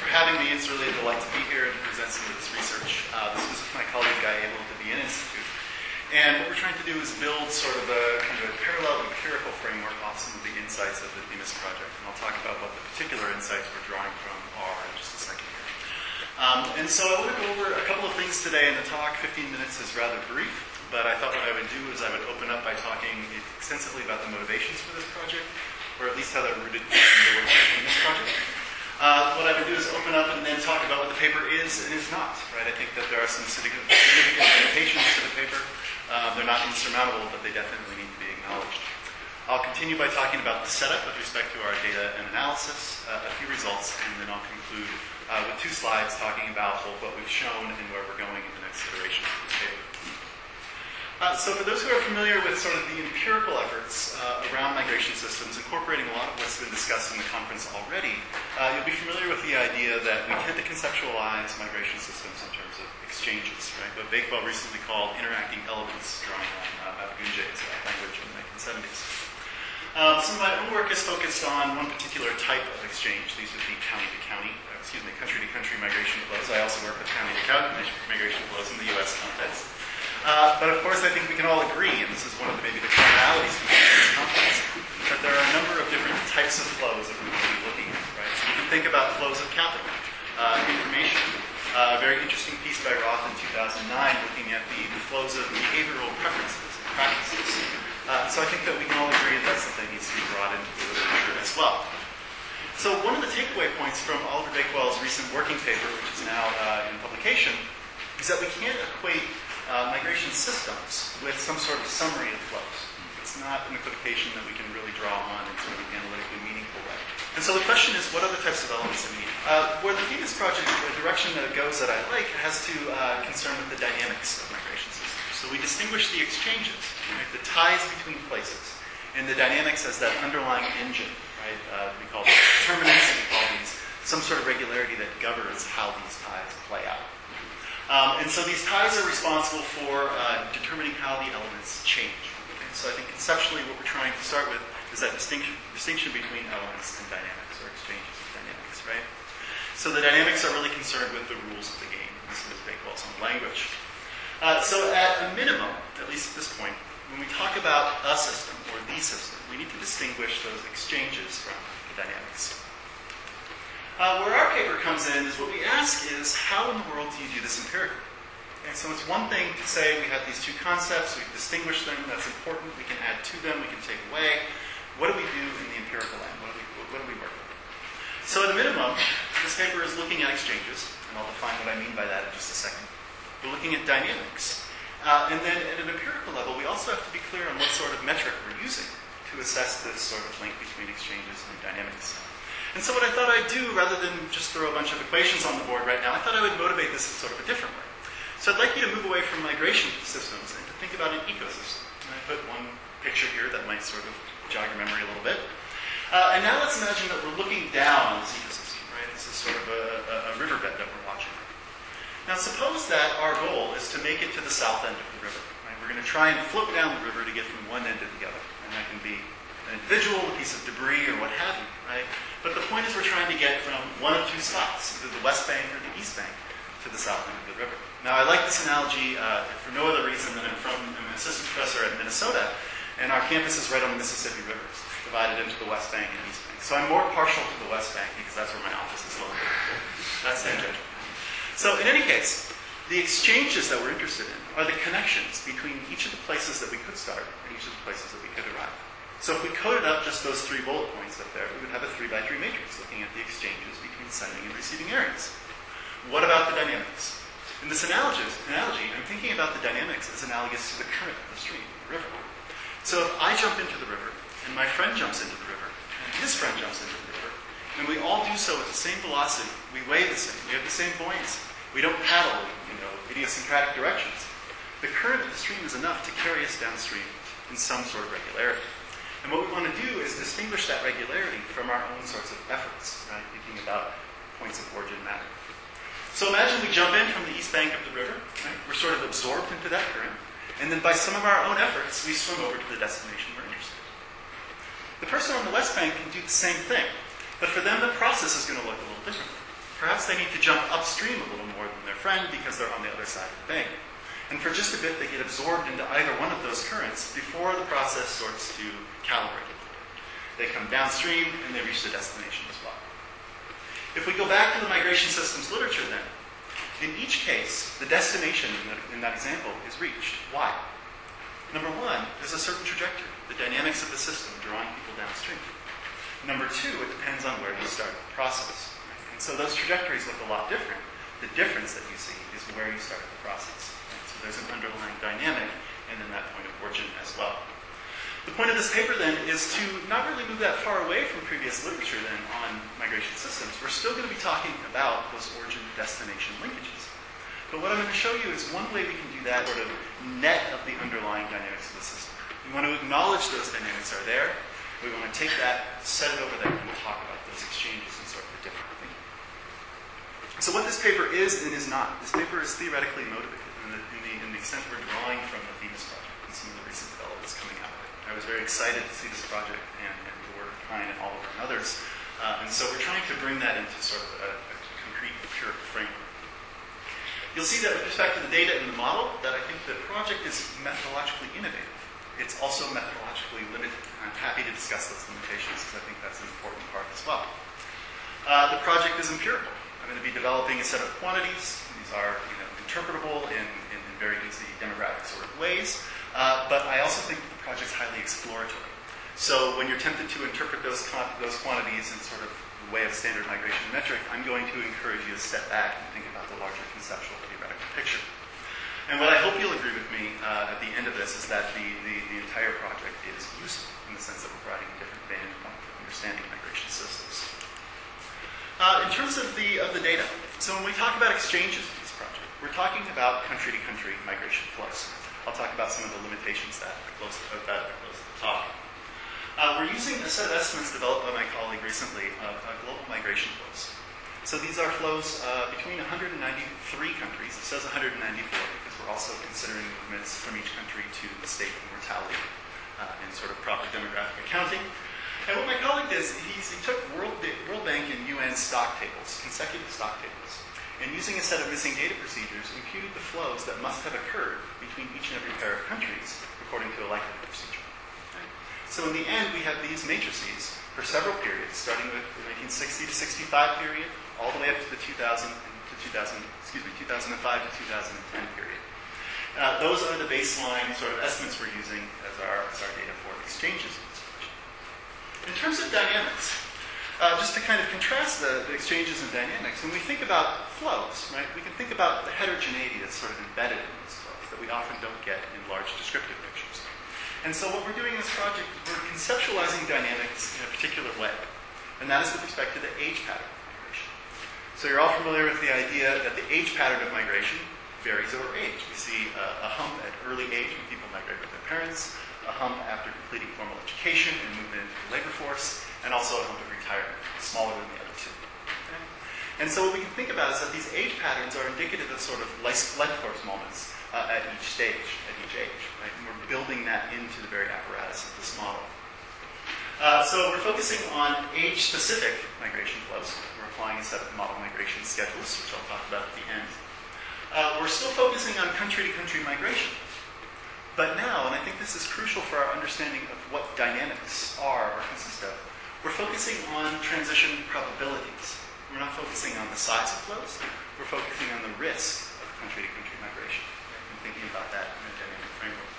for having me. It's really a delight to be here and present some of this research. Uh, this was with my colleague Guy Abel at the Vienna Institute. And what we're trying to do is build sort of a kind of a parallel empirical framework off some of the insights of the Themis project. And I'll talk about what the particular insights we're drawing from are in just a second here. Um, and so I want to go over a couple of things today in the talk. 15 minutes is rather brief, but I thought what I would do is I would open up by talking extensively about the motivations for this project, or at least how they're rooted in the work of the Themis project. Uh, what I would do is open up and then talk about what the paper is and is not. Right? I think that there are some significant limitations to the paper. Uh, they're not insurmountable, but they definitely need to be acknowledged. I'll continue by talking about the setup with respect to our data and analysis, uh, a few results, and then I'll conclude uh, with two slides talking about both what we've shown and where we're going in the next iteration of this paper. Uh, so for those who are familiar with sort of the empirical efforts uh, around migration systems, incorporating a lot of what's been discussed in the conference already, uh, you'll be familiar with the idea that we tend to conceptualize migration systems in terms of exchanges, right? What Bakewell recently called interacting elements, drawing on uh, Mabogunje's language in the 1970s. Um, some of my own work is focused on one particular type of exchange. These would be county to county, excuse me, country to country migration flows. I also work with county to county migration flows in the U.S. context. Uh, but of course, I think we can all agree, and this is one of the maybe the commonalities between this conference, that there are a number of different types of flows that we to be looking at. Right? So we can think about flows of capital, uh, information. Uh, a very interesting piece by Roth in 2009 looking at the, the flows of behavioral preferences and practices. Uh, so I think that we can all agree that that's something that needs to be brought into the literature as well. So one of the takeaway points from Oliver Bakewell's recent working paper, which is now uh, in publication, is that we can't equate uh, migration systems with some sort of summary of flows. It's not an equivocation that we can really draw on in sort of an analytically meaningful way. And so the question is, what other types of elements we need? Uh, where the Themis project, the direction that it goes that I like, has to uh, concern with the dynamics of migration systems. So we distinguish the exchanges, right, the ties between places, and the dynamics as that underlying engine, right? Uh, we call these determinants, we call these some sort of regularity that governs how these ties play out. Um, and so these ties are responsible for uh, determining how the elements change. Okay? So I think conceptually what we're trying to start with is that distinction, distinction between elements and dynamics, or exchanges of dynamics, right? So the dynamics are really concerned with the rules of the game. This is Bakewell's own language. Uh, so at a minimum, at least at this point, when we talk about a system or the system, we need to distinguish those exchanges from the dynamics. Uh, where our paper comes in is what we ask is, how in the world do you do this empirically? And so it's one thing to say we have these two concepts, we distinguish them, that's important, we can add to them, we can take away. What do we do in the empirical end? What do we, what do we work with? So at a minimum, this paper is looking at exchanges, and I'll define what I mean by that in just a second. We're looking at dynamics. Uh, and then at an empirical level, we also have to be clear on what sort of metric we're using to assess this sort of link between exchanges and dynamics. And so what I thought I'd do, rather than just throw a bunch of equations on the board right now, I thought I would motivate this in sort of a different way. So I'd like you to move away from migration systems and to think about an ecosystem. And I put one picture here that might sort of jog your memory a little bit. Uh, and now let's imagine that we're looking down on this ecosystem, right? This is sort of a, a, a riverbed that we're watching. Now suppose that our goal is to make it to the south end of the river. Right? We're going to try and float down the river to get from one end to the other. And that can be an individual, a piece of debris, or what have you, right? But the point is we're trying to get from one of two spots, either the west bank or the east bank, to the south end of the river. Now, I like this analogy uh, for no other reason than I'm from I'm an assistant professor at Minnesota, and our campus is right on the Mississippi River, it's divided into the west bank and east bank. So I'm more partial to the west bank because that's where my office is located. That's tangential. So in any case, the exchanges that we're interested in are the connections between each of the places that we could start and each of the places that we could arrive. So if we coded up just those three bullet points up there, we would have a three by three matrix looking at the exchanges between sending and receiving areas. What about the dynamics? In this analogy, I'm thinking about the dynamics as analogous to the current of the stream, the river. So if I jump into the river, and my friend jumps into the river, and his friend jumps into the river, and we all do so at the same velocity, we weigh the same, we have the same buoyancy, we don't paddle in you know, idiosyncratic directions, the current of the stream is enough to carry us downstream in some sort of regularity. And what we want to do is distinguish that regularity from our own sorts of efforts, right? Thinking about points of origin matter. So imagine we jump in from the east bank of the river, right? We're sort of absorbed into that current, and then by some of our own efforts, we swim over to the destination we're interested in. The person on the west bank can do the same thing, but for them, the process is going to look a little different. Perhaps they need to jump upstream a little more than their friend because they're on the other side of the bank. And for just a bit, they get absorbed into either one of those currents before the process starts to calibrate it. They come downstream and they reach the destination as well. If we go back to the migration systems literature then, in each case, the destination in that, in that example is reached. Why? Number one, there's a certain trajectory, the dynamics of the system drawing people downstream. Number two, it depends on where you start the process. And so those trajectories look a lot different. The difference that you see is where you start the process. So there's an underlying dynamic and then that point of origin as well. The point of this paper then is to not really move that far away from previous literature then on migration systems. We're still going to be talking about those origin destination linkages. But what I'm going to show you is one way we can do that sort of net of the underlying dynamics of the system. We want to acknowledge those dynamics are there. We want to take that, set it over there, and talk about those exchanges and sort of the different thinking. So what this paper is and is not, this paper is theoretically motivated in the, in the, in the extent we're drawing from the Themis project and some of the recent developments coming out of it. I was very excited to see this project and, and the work of Hein and Oliver and others. Uh, and so we're trying to bring that into sort of a, a concrete empirical framework. You'll see that with respect to the data and the model, that I think the project is methodologically innovative. It's also methodologically limited. I'm happy to discuss those limitations because I think that's an important part as well. Uh, the project is empirical. I'm going to be developing a set of quantities. These are you know, interpretable in, in, in very easy demographic sort of ways. Uh, but I also think the project's highly exploratory. So when you're tempted to interpret those, those quantities in sort of the way of standard migration metric, I'm going to encourage you to step back and think about the larger conceptual theoretical picture. And what I hope you'll agree with me uh, at the end of this is that the, the, the, entire project is useful in the sense that we're providing a different vantage point for understanding migration systems. Uh, in terms of the, of the data, so when we talk about exchanges in this project, we're talking about country-to-country migration flows. I'll talk about some of the limitations that are close to, that are close to the talk. Uh, we're using a set of estimates developed by my colleague recently of uh, global migration flows. So these are flows uh, between 193 countries. It says 194 because we're also considering movements from each country to the state of mortality uh, in sort of proper demographic accounting. And what my colleague did is he took World, World Bank and UN stock tables, consecutive stock tables, and using a set of missing data procedures, imputed the flows that must have occurred between each and every pair of countries according to a likelihood procedure. So in the end, we have these matrices for several periods, starting with the 1960 to 65 period, all the way up to the 2000 to 2000, excuse me, 2005 to 2010 period. Uh, those are the baseline sort of estimates we're using as our, as our data for exchanges. In terms of dynamics, uh, just to kind of contrast the, the, exchanges and dynamics, when we think about flows, right, we can think about the heterogeneity that's sort of embedded in these flows that we often don't get in large descriptive pictures. And so what we're doing in this project, we're conceptualizing dynamics in a particular way, and that is with respect to the age pattern. Of migration. So you're all familiar with the idea that the age pattern of migration varies over age. We see a, hump at early age when people migrate with their parents, completing formal education and movement into the labor force, and also a hump of retirement, smaller than the other two. Okay? And so what we can think about is that these age patterns are indicative of sort of life force moments uh, at each stage, at each age. Right? And we're building that into the very apparatus of this model. Uh, so we're focusing on age-specific migration flows We're applying a set of model migration schedules, which I'll talk about at the end. Uh, we're still focusing on country-to-country migration. But now, and I think this is crucial for our understanding of what dynamics are or consist of, we're focusing on transition probabilities. We're not focusing on the size of flows, we're focusing on the risk of country-to-country migration. And thinking about that in a dynamic framework.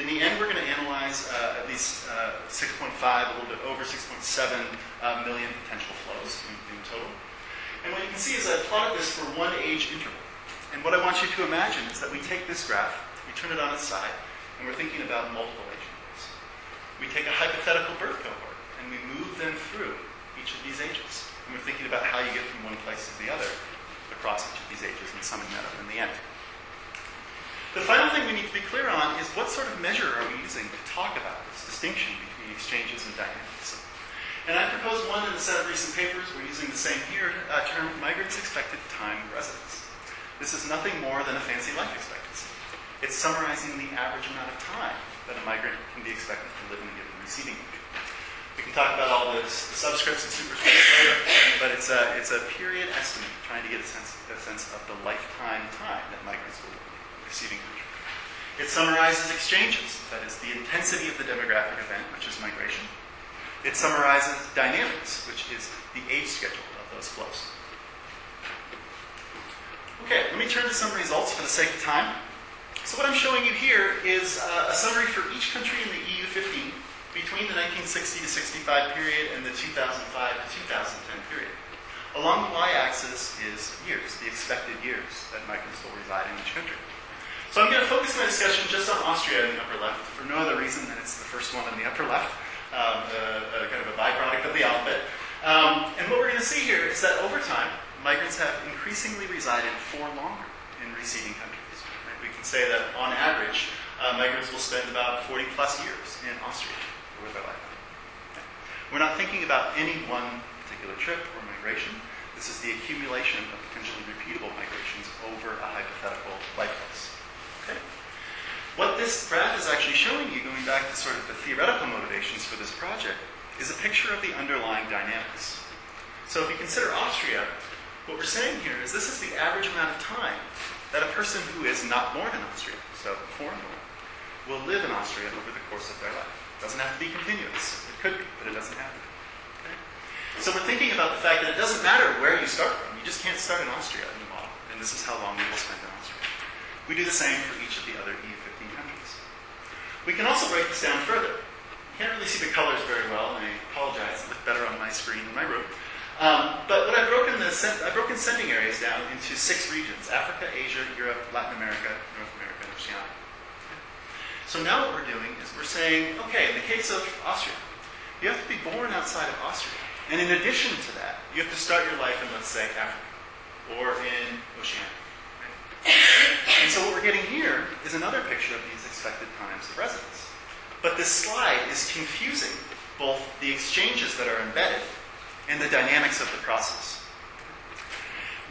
In the end, we're going to analyze uh, at least uh, 6.5, a little bit over 6.7 uh, million potential flows in, in, total. And what you can see is I plotted this for one age interval. And what I want you to imagine is that we take this graph, we turn it on its side, and we're thinking about multiple age intervals. We take a hypothetical birth cohort, and we move them through each of these ages. And we're thinking about how you get from one place to the other across each of these ages and summing that up in the end. The final thing we need to be clear on is what sort of measure are we using to talk about this distinction between exchanges and dynamics. And I propose one in a set of recent papers, we're using the same here, uh, term migrants' expected time residence. This is nothing more than a fancy life expectancy. It's summarizing the average amount of time that a migrant can be expected to live in a given receiving country. We can talk about all the subscripts and superscripts later, but it's a, it's a period estimate, trying to get a sense, a sense of the lifetime time that migrants will live in the receiving country. It summarizes exchanges, that is, the intensity of the demographic event, which is migration. It summarizes dynamics, which is the age schedule of those flows. Okay, let me turn to some results for the sake of time. So what I'm showing you here is uh, a summary for each country in the EU15 between the 1960 to 65 period and the 2005 to 2010 period. Along the y-axis is years, the expected years that migrants will reside in each country. So I'm going to focus my discussion just on Austria in the upper left for no other reason than it's the first one in the upper left, um, a, a kind of a byproduct of the alphabet. Um, and what we're going to see here is that over time, migrants have increasingly resided for longer in receiving countries. We can say that on average, uh, migrants will spend about 40 plus years in Austria with their. Okay? We're not thinking about any one particular trip or migration. This is the accumulation of potentially repeatable migrations over a hypothetical lifetime. Okay? What this graph is actually showing you, going back to sort of the theoretical motivations for this project, is a picture of the underlying dynamics. So if you consider Austria what we're saying here is this is the average amount of time that a person who is not born in Austria, so foreign born, will live in Austria over the course of their life. It doesn't have to be continuous. It could be, but it doesn't have to be. Okay? So we're thinking about the fact that it doesn't matter where you start from. You just can't start in Austria in the model. And this is how long we will spend in Austria. We do the same for each of the other EU15 countries. We can also break this down further. You can't really see the colors very well, and I apologize. It looked better on my screen in my room. Um, but what I've broken, the, I've broken sending areas down into six regions Africa, Asia, Europe, Latin America, North America, and Oceania. So now what we're doing is we're saying, okay, in the case of Austria, you have to be born outside of Austria. And in addition to that, you have to start your life in, let's say, Africa or in Oceania. And so what we're getting here is another picture of these expected times of residence. But this slide is confusing both the exchanges that are embedded and the dynamics of the process.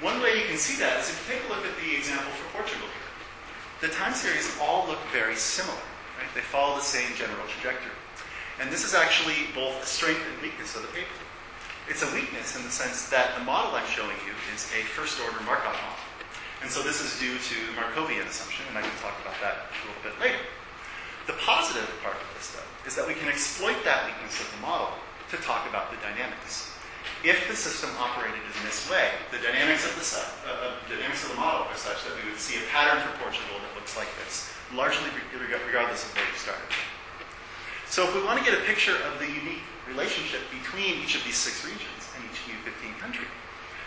One way you can see that is if you take a look at the example for Portugal here. The time series all look very similar. Right? They follow the same general trajectory. And this is actually both a strength and weakness of the paper. It's a weakness in the sense that the model I'm showing you is a first order Markov model. And so this is due to the Markovian assumption, and I can talk about that a little bit later. The positive part of this, though, is that we can exploit that weakness of the model to talk about the dynamics. If the system operated in this way, the dynamics of the, uh, dynamics of the model are such that we would see a pattern for Portugal that looks like this, largely regardless of where you started. So if we want to get a picture of the unique relationship between each of these six regions and each EU15 country,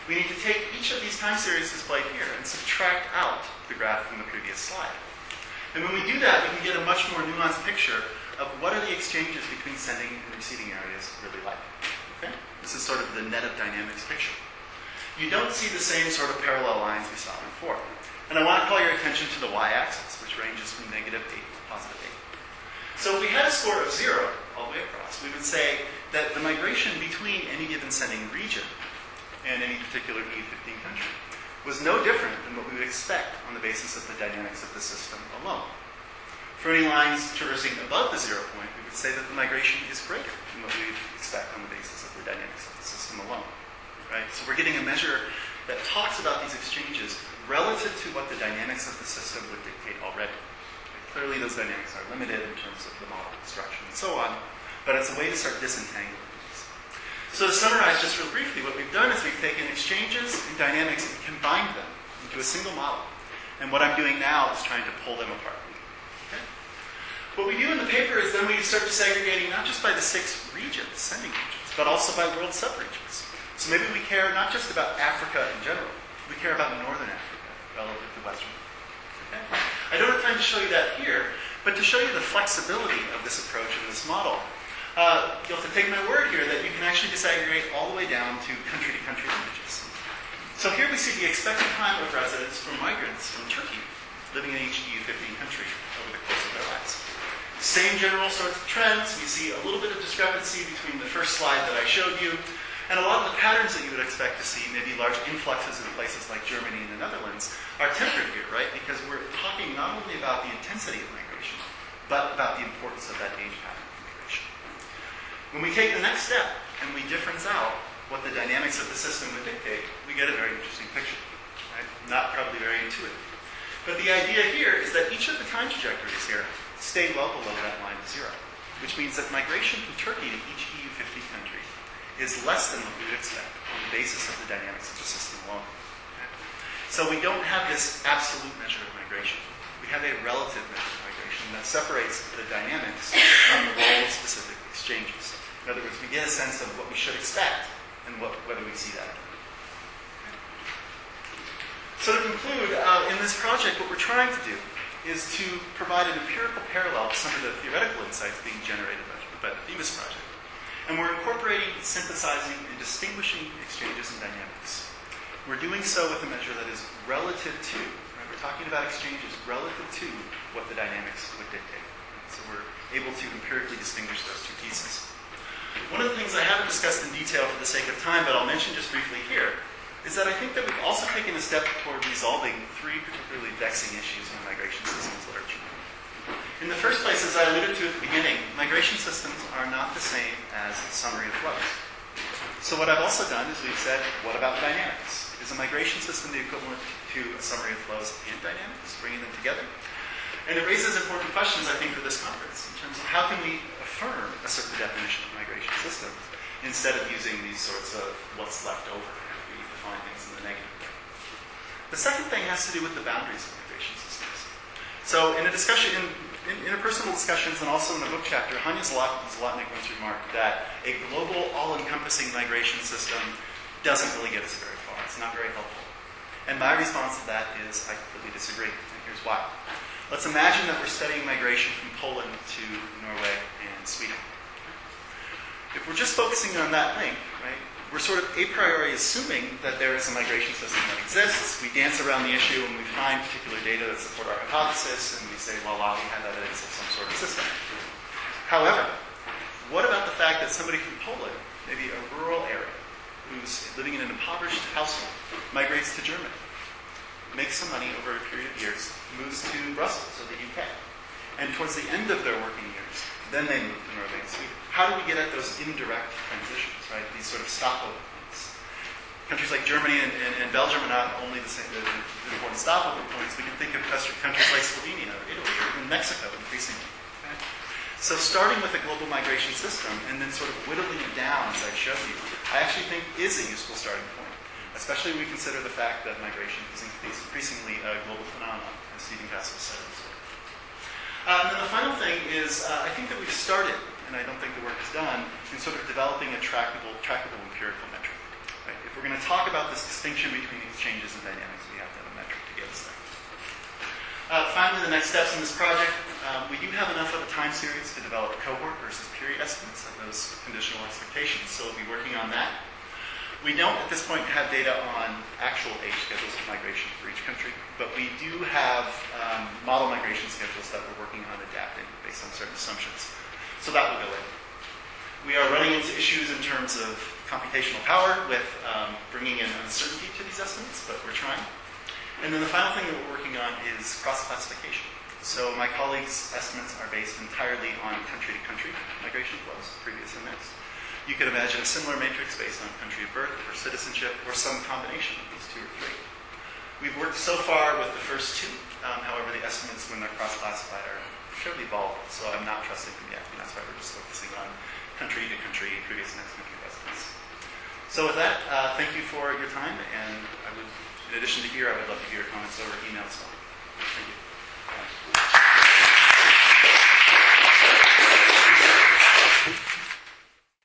we need to take each of these time series displayed here and subtract out the graph from the previous slide. And when we do that, we can get a much more nuanced picture of what are the exchanges between sending and receiving areas really like. Okay? This is sort of the net of dynamics picture. You don't see the same sort of parallel lines we saw before. And I want to call your attention to the y-axis, which ranges from negative 8 to positive 8. So if we had a score of 0 all the way across, we would say that the migration between any given sending region and any particular EU15 country was no different than what we would expect on the basis of the dynamics of the system alone. For any lines traversing above the zero point, we would say that the migration is greater than what we expect on the basis of the dynamics of the system alone. Right? So we're getting a measure that talks about these exchanges relative to what the dynamics of the system would dictate already. Clearly, those dynamics are limited in terms of the model construction and so on, but it's a way to start disentangling these. So to summarize just real briefly, what we've done is we've taken exchanges and dynamics and combined them into a single model. And what I'm doing now is trying to pull them apart. What we do in the paper is then we start segregating not just by the six regions, sending regions, but also by world subregions. So maybe we care not just about Africa in general, we care about Northern Africa relative to Western. Okay? I don't have time to show you that here, but to show you the flexibility of this approach and this model, uh, you'll have to take my word here that you can actually disaggregate all the way down to country to country images. So here we see the expected time of residence for migrants from Turkey living in each EU15 country over the course of their lives. Same general sorts of trends. We see a little bit of discrepancy between the first slide that I showed you and a lot of the patterns that you would expect to see, maybe large influxes in places like Germany and the Netherlands, are tempered here, right? Because we're talking not only about the intensity of migration, but about the importance of that age pattern of migration. When we take the next step and we difference out what the dynamics of the system would dictate, we get a very interesting picture. Right? Not probably very intuitive. But the idea here is that each of the time trajectories here stay well below that line of zero, which means that migration from Turkey to each EU15 country is less than what we would expect on the basis of the dynamics of the system alone. So we don't have this absolute measure of migration. We have a relative measure of migration that separates the dynamics from the role of specific exchanges. In other words, we get a sense of what we should expect and what, whether we see that. So to conclude, uh, in this project, what we're trying to do is to provide an empirical parallel to some of the theoretical insights being generated by, by the Themis project. And we're incorporating, synthesizing, and distinguishing exchanges and dynamics. We're doing so with a measure that is relative to, right? we're talking about exchanges relative to what the dynamics would dictate. So we're able to empirically distinguish those two pieces. One of the things I haven't discussed in detail for the sake of time, but I'll mention just briefly here, is that I think that we've also taken a step toward resolving three particularly vexing issues in migration systems literature. In the first place, as I alluded to at the beginning, migration systems are not the same as summary of flows. So what I've also done is we've said, what about dynamics? Is a migration system the equivalent to a summary of flows and dynamics, bringing them together? And it raises important questions, I think, for this conference in terms of how can we affirm a certain definition of migration systems instead of using these sorts of what's left over in the negative. The second thing has to do with the boundaries of migration systems. So in a discussion, in, in interpersonal discussions and also in the book chapter, Hania Zlotnik once remarked that a global, all-encompassing migration system doesn't really get us very far. It's not very helpful. And my response to that is I completely disagree. And here's why. Let's imagine that we're studying migration from Poland to Norway and Sweden. If we're just focusing on that link, right, we're sort of a priori assuming that there is a migration system that exists. We dance around the issue and we find particular data that support our hypothesis, and we say, wow, we have evidence of some sort of system. However, what about the fact that somebody from Poland, maybe a rural area, who's living in an impoverished household, migrates to Germany, makes some money over a period of years, moves to Brussels or the UK, and towards the end of their working years, then they move to Norway and Sweden. How do we get at those indirect transitions, right? These sort of stopover points. Countries like Germany and, and, and Belgium are not only the, same, the, the important stopover points. We can think of countries like Slovenia or Italy or even Mexico increasingly. Okay? So starting with a global migration system and then sort of whittling it down, as I showed you, I actually think is a useful starting point. Especially when we consider the fact that migration is increasingly a global phenomenon, as Stephen Castle said. Uh, and then the final thing is, uh, I think that we've started, and I don't think the work is done, in sort of developing a trackable, trackable empirical metric. Right? If we're going to talk about this distinction between these changes and dynamics, we have to have a metric to get us there. Uh, finally, the next steps in this project, um, we do have enough of a time series to develop cohort versus period estimates of those conditional expectations, so we'll be working on that. We don't at this point have data on actual age schedules of migration for each country, but we do have um, model migration schedules that we're working on adapting based on certain assumptions. So that will go in. We are running into issues in terms of computational power with um, bringing in uncertainty to these estimates, but we're trying. And then the final thing that we're working on is cross-classification. So my colleagues' estimates are based entirely on country-to-country migration flows, previous and next. You could imagine a similar matrix based on country of birth or citizenship or some combination of these two or three. We've worked so far with the first two. Um, however, the estimates when they're cross-classified are fairly volatile, so I'm not trusting them yet. And that's why we're just focusing on country to country, previous and next country estimates. So with that, uh, thank you for your time, and I would, in addition to here, I would love to hear your comments over email as well.